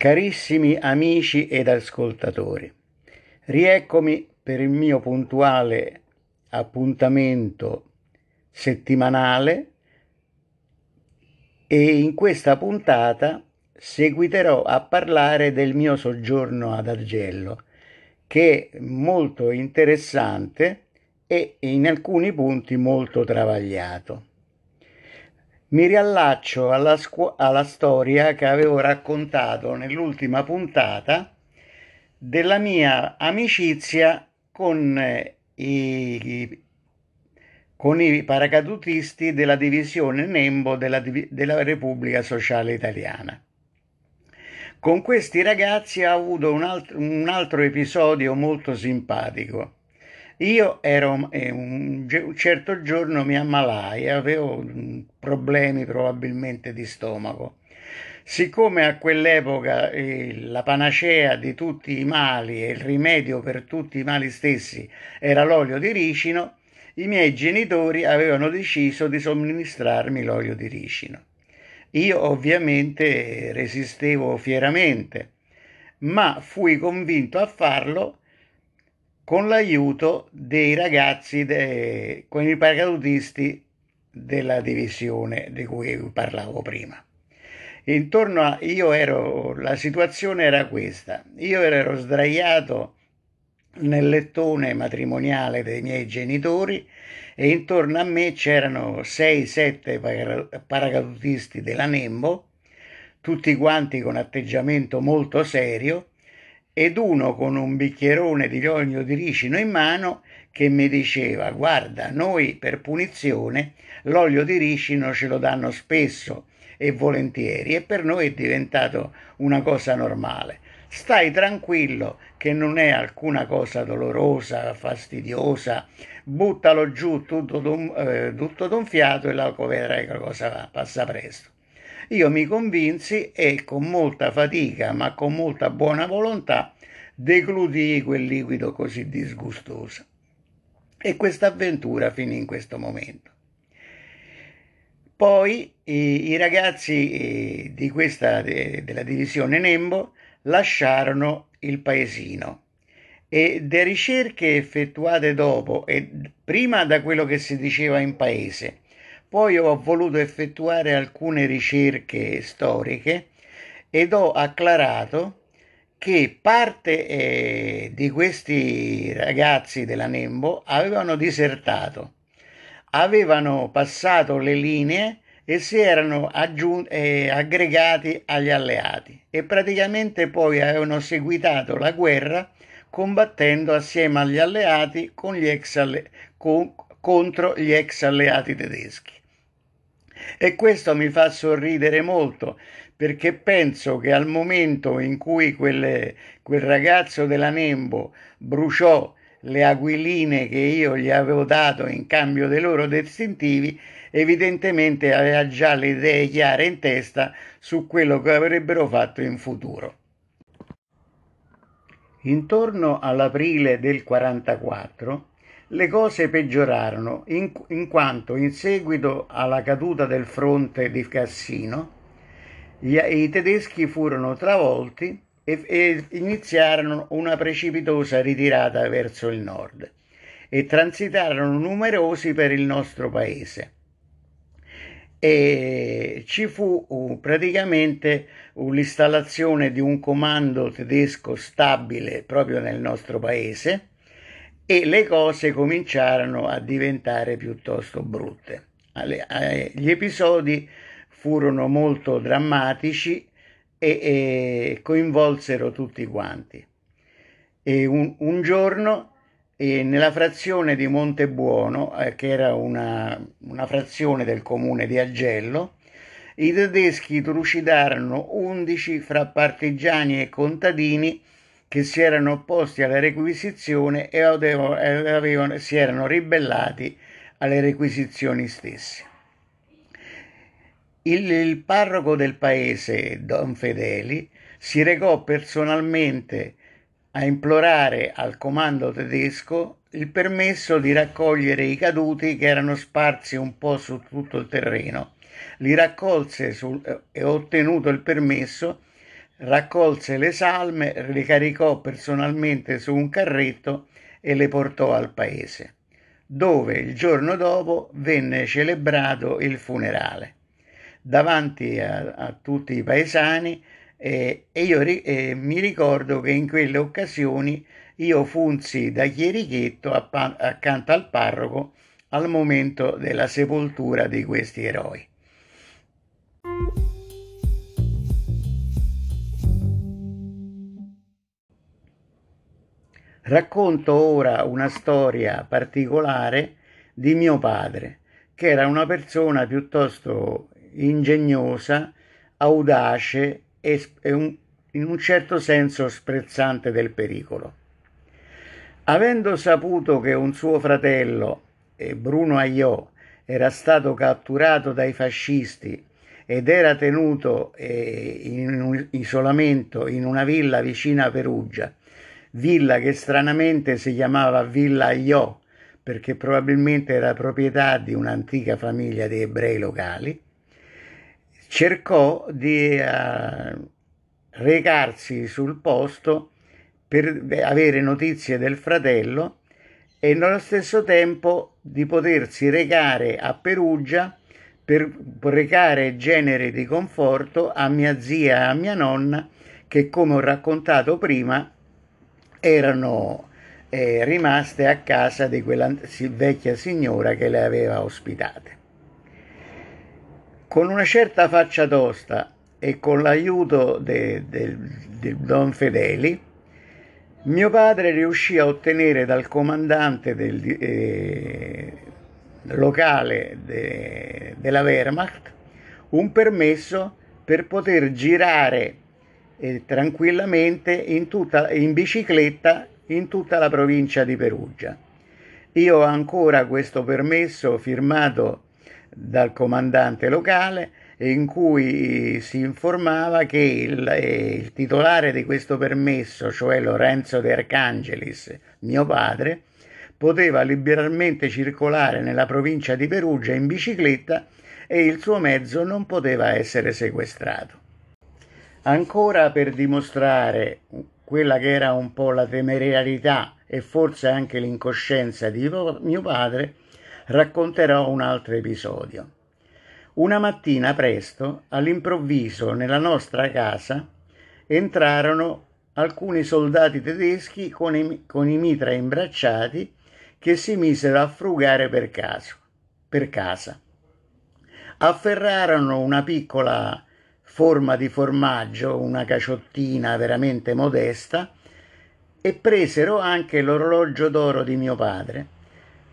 Carissimi amici ed ascoltatori, rieccomi per il mio puntuale appuntamento settimanale e in questa puntata seguiterò a parlare del mio soggiorno ad Argello, che è molto interessante e in alcuni punti molto travagliato mi riallaccio alla, scu- alla storia che avevo raccontato nell'ultima puntata della mia amicizia con eh, i, con i paracadutisti della divisione Nembo della, della Repubblica Sociale Italiana. Con questi ragazzi ho avuto un altro, un altro episodio molto simpatico io ero eh, un, un certo giorno mi ammalai, avevo mm, problemi probabilmente di stomaco. Siccome a quell'epoca eh, la panacea di tutti i mali e il rimedio per tutti i mali stessi era l'olio di ricino, i miei genitori avevano deciso di somministrarmi l'olio di ricino. Io ovviamente resistevo fieramente, ma fui convinto a farlo con l'aiuto dei ragazzi, de, con i paracadutisti della divisione di cui parlavo prima. Intorno a io ero, la situazione era questa, io ero sdraiato nel lettone matrimoniale dei miei genitori e intorno a me c'erano 6-7 paracadutisti della Nembo, tutti quanti con atteggiamento molto serio ed uno con un bicchierone di olio di ricino in mano che mi diceva guarda noi per punizione l'olio di ricino ce lo danno spesso e volentieri e per noi è diventato una cosa normale. Stai tranquillo che non è alcuna cosa dolorosa fastidiosa buttalo giù tutto d'un, eh, tutto d'un fiato e la vedrai che cosa passa presto io mi convinsi e con molta fatica, ma con molta buona volontà, declutii quel liquido così disgustoso. E questa avventura finì in questo momento. Poi i, i ragazzi eh, di questa, de, della divisione Nembo lasciarono il paesino e le ricerche effettuate dopo e prima da quello che si diceva in paese poi ho voluto effettuare alcune ricerche storiche ed ho acclarato che parte eh, di questi ragazzi della Nembo avevano disertato, avevano passato le linee e si erano aggiun- eh, aggregati agli alleati e praticamente poi avevano seguitato la guerra combattendo assieme agli alleati gli alle- con- contro gli ex alleati tedeschi. E questo mi fa sorridere molto perché penso che al momento in cui quelle, quel ragazzo della Nembo bruciò le aquiline che io gli avevo dato in cambio dei loro distintivi, evidentemente aveva già le idee chiare in testa su quello che avrebbero fatto in futuro. Intorno all'aprile del 44 le cose peggiorarono in, in, quanto in seguito alla caduta del fronte di Cassino gli, i tedeschi furono travolti e, e iniziarono una precipitosa ritirata verso il nord e transitarono numerosi per il nostro paese. E ci fu uh, praticamente l'installazione di un comando tedesco stabile proprio nel nostro paese e le cose cominciarono a diventare piuttosto brutte. Gli episodi furono molto drammatici e, e coinvolsero tutti quanti. E un, un giorno e nella frazione di Montebuono, eh, che era una, una, frazione del comune di Agello, i tedeschi trucidarono undici fra partigiani e contadini che si erano opposti alla requisizione e avevano, si erano ribellati alle requisizioni stesse. Il, il parroco del paese, Don Fedeli, si recò personalmente a implorare al comando tedesco il permesso di raccogliere i caduti che erano sparsi un po' su tutto il terreno. Li raccolse sul, e ottenuto il permesso raccolse le salme, le caricò personalmente su un carretto e le portò al paese, dove il giorno dopo venne celebrato il funerale davanti a, a tutti i paesani eh, e io eh, mi ricordo che in quelle occasioni io funzi da chierichetto accanto al parroco al momento della sepoltura di questi eroi. Racconto ora una storia particolare di mio padre, che era una persona piuttosto ingegnosa, audace e, in un certo senso sprezzante del pericolo. Avendo saputo che un suo fratello, Bruno Aiò, era stato catturato dai fascisti ed era tenuto eh, in isolamento in una villa vicina a Perugia, villa che stranamente si chiamava Villa Aiò, perché probabilmente era proprietà di un'antica famiglia di ebrei locali, cercò di uh, recarsi sul posto per avere notizie del fratello e nello stesso tempo di potersi recare a Perugia per recare genere di conforto a mia zia e a mia nonna che come ho raccontato prima erano eh, rimaste a casa di quella vecchia signora che le aveva ospitate. Con una certa faccia tosta e con l'aiuto di Don Fedeli, mio padre riuscì a ottenere dal comandante del eh, locale de, della Wehrmacht un permesso per poter girare eh, tranquillamente in, tutta, in bicicletta in tutta la provincia di Perugia. Io ho ancora questo permesso firmato dal comandante locale in cui si informava che il, eh, il, titolare di questo permesso, cioè Lorenzo De Arcangelis, mio padre, poteva liberamente circolare nella provincia di Perugia in bicicletta e il suo mezzo non poteva essere sequestrato. Ancora per dimostrare quella che era un po' la temerarietà e forse anche l'incoscienza di mio padre, racconterò un altro episodio. Una mattina presto, all'improvviso, nella nostra casa entrarono alcuni soldati tedeschi con i, con i mitra imbracciati che si misero a frugare per, caso, per casa. Afferrarono una piccola forma di formaggio, una caciottina veramente modesta, e presero anche l'orologio d'oro di mio padre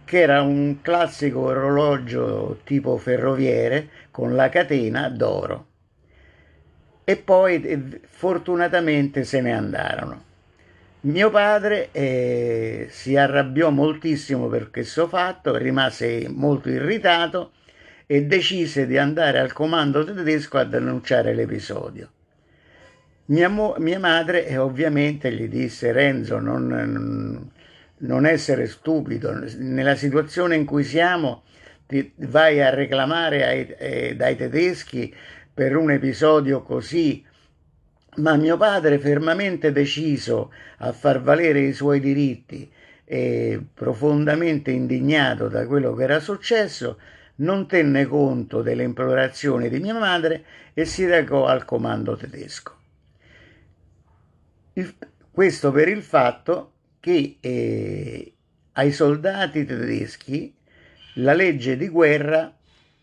che era un classico orologio tipo ferroviere con la catena d'oro. E poi eh, fortunatamente se ne andarono. Mio padre eh, si arrabbiò moltissimo per questo fatto, rimase molto irritato e decise di andare al comando tedesco a denunciare l'episodio. Mia, mo- mia madre eh, ovviamente gli disse Renzo non, non, essere stupido, nella situazione in cui siamo ti vai a reclamare ai, eh, dai tedeschi per un episodio così, ma mio padre fermamente deciso a far valere i suoi diritti e profondamente indignato da quello che era successo, non tenne conto delle implorazioni di mia madre e si recò al comando tedesco. Il, questo per il fatto che eh, ai soldati tedeschi la legge di guerra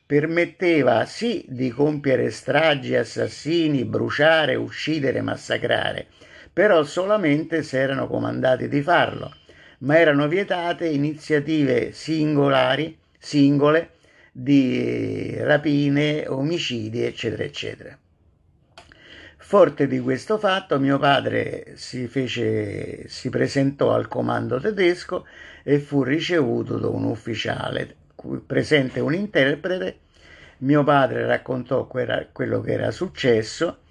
permetteva sì di compiere stragi, assassini, bruciare, uccidere, massacrare, però solamente se erano comandati di farlo, ma erano vietate iniziative singolari, singole di rapine, omicidi, eccetera, eccetera. Forte di questo fatto, mio padre si, fece, si presentò al comando tedesco e fu ricevuto da un ufficiale, presente un interprete. Mio padre raccontò quello che era successo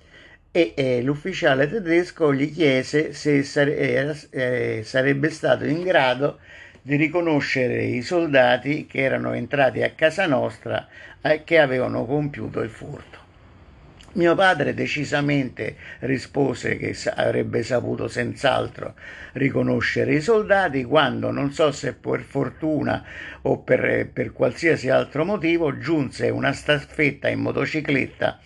e, e l'ufficiale tedesco gli chiese se sare, era, eh, sarebbe stato in grado di riconoscere i soldati che erano entrati a casa nostra e che avevano compiuto il furto. Mio padre decisamente rispose che avrebbe saputo senz'altro riconoscere i soldati quando, non so se per fortuna o per, per qualsiasi altro motivo, giunse una staffetta in motocicletta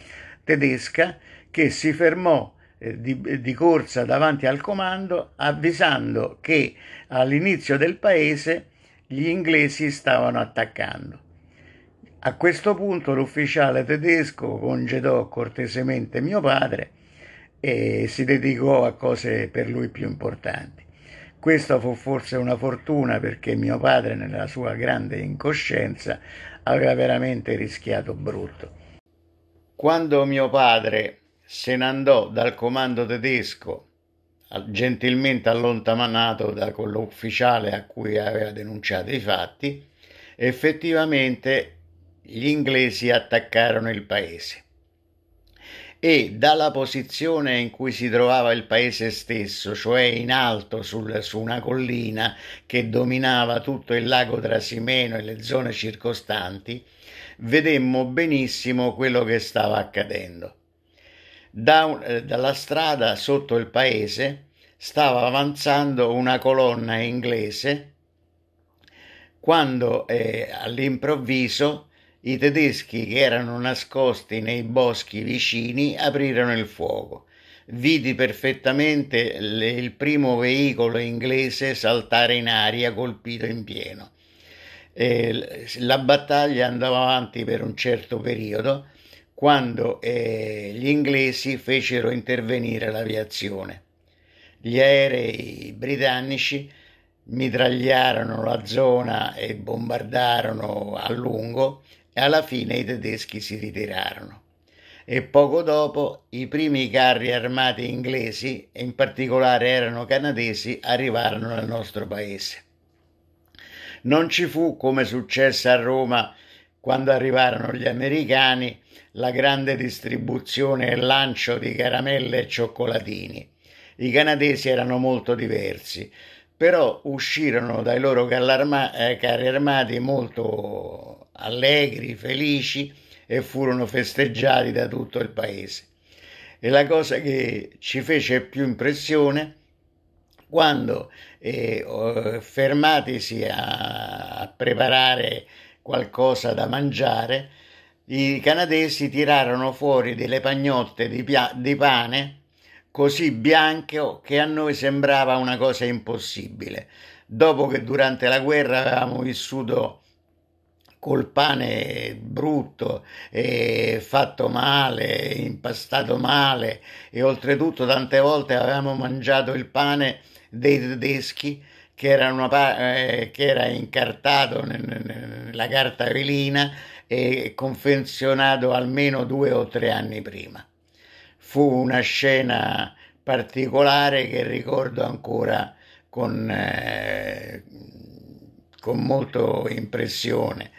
tedesca che si fermò di, di, corsa davanti al comando avvisando che all'inizio del paese gli inglesi stavano attaccando. A questo punto l'ufficiale tedesco congedò cortesemente mio padre e si dedicò a cose per lui più importanti. Questa fu forse una fortuna perché mio padre, nella sua grande incoscienza, aveva veramente rischiato brutto. Quando mio padre se ne andò dal comando tedesco, gentilmente allontanato da quell'ufficiale a cui aveva denunciato i fatti, effettivamente gli inglesi attaccarono il paese e dalla posizione in cui si trovava il paese stesso, cioè in alto sul, su una collina che dominava tutto il lago Trasimeno e le zone circostanti, vedemmo benissimo quello che stava accadendo. Da, eh, dalla strada sotto il paese stava avanzando una colonna inglese quando eh, all'improvviso i tedeschi che erano nascosti nei boschi vicini aprirono il fuoco. Vidi perfettamente le, il primo veicolo inglese saltare in aria colpito in pieno. Eh, la battaglia andava avanti per un certo periodo quando eh, gli inglesi fecero intervenire l'aviazione. Gli aerei britannici mitragliarono la zona e bombardarono a lungo e alla fine i tedeschi si ritirarono. E poco dopo i primi carri armati inglesi, e in particolare erano canadesi, arrivarono nel nostro paese. Non ci fu, come successe a Roma quando arrivarono gli americani, la grande distribuzione e lancio di caramelle e cioccolatini. I canadesi erano molto diversi, però uscirono dai loro eh, carri armati molto allegri, felici e furono festeggiati da tutto il paese. E la cosa che ci fece più impressione quando eh, fermatisi a, a preparare qualcosa da mangiare, i canadesi tirarono fuori delle pagnotte di, pia- di pane così bianche che a noi sembrava una cosa impossibile. Dopo che durante la guerra avevamo vissuto col pane brutto e fatto male, impastato male e oltretutto tante volte avevamo mangiato il pane dei tedeschi che era, una, eh, che era incartato nella carta velina e confezionato almeno due o tre anni prima. Fu una scena particolare che ricordo ancora con, eh, con molta impressione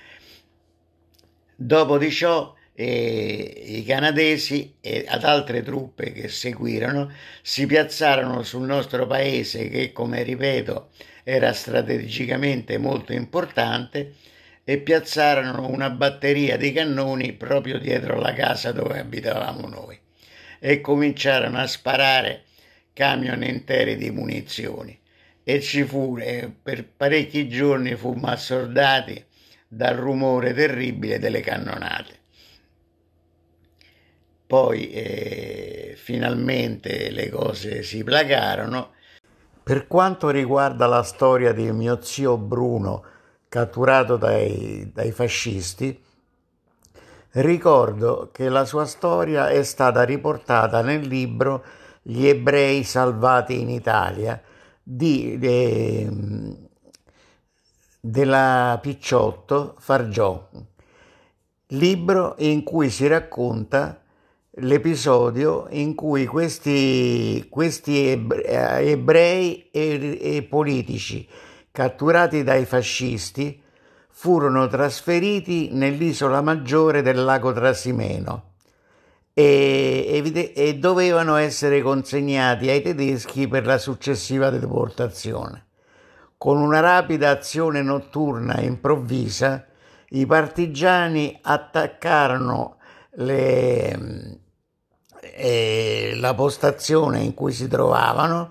Dopo di ciò eh, i canadesi e ad altre truppe che seguirono si piazzarono sul nostro paese che, come ripeto, era strategicamente molto importante e piazzarono una batteria di cannoni proprio dietro la casa dove abitavamo noi e cominciarono a sparare camion interi di munizioni e ci fu eh, per parecchi giorni fummo assordati dal rumore terribile delle cannonate. Poi eh, finalmente le cose si placarono. Per quanto riguarda la storia di mio zio Bruno, catturato dai, dai fascisti, ricordo che la sua storia è stata riportata nel libro Gli ebrei salvati in Italia di, ehm, della Picciotto Fargiò, libro in cui si racconta l'episodio in cui questi, questi ebrei e, e politici catturati dai fascisti furono trasferiti nell'isola maggiore del lago Trasimeno e, e, dovevano essere consegnati ai tedeschi per la successiva deportazione. Con una rapida azione notturna improvvisa, i partigiani attaccarono le, eh, la postazione in cui si trovavano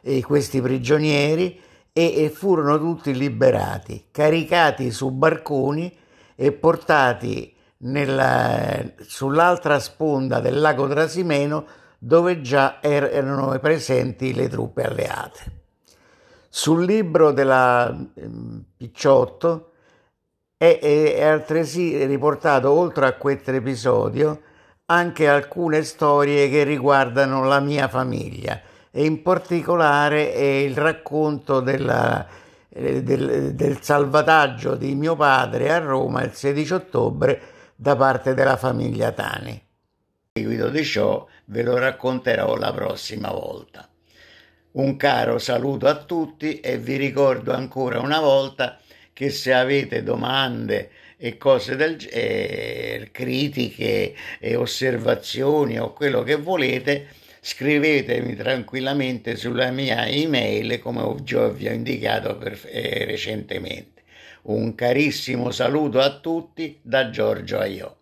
eh, questi prigionieri e, e furono tutti liberati, caricati su barconi e portati nella, sull'altra sponda del lago Trasimeno dove già er, erano presenti le truppe alleate. Sul libro della ehm, Picciotto è, è altresì riportato, oltre a questo episodio, anche alcune storie che riguardano la mia famiglia e in particolare è il racconto della, eh, del, del, salvataggio di mio padre a Roma il 16 ottobre da parte della famiglia Tani. A seguito di ciò ve lo racconterò la prossima volta. Un caro saluto a tutti e vi ricordo ancora una volta che se avete domande e cose del genere, critiche e osservazioni o quello che volete, scrivetemi tranquillamente sulla mia email come già vi ho indicato per, eh, recentemente. Un carissimo saluto a tutti da Giorgio Aiò.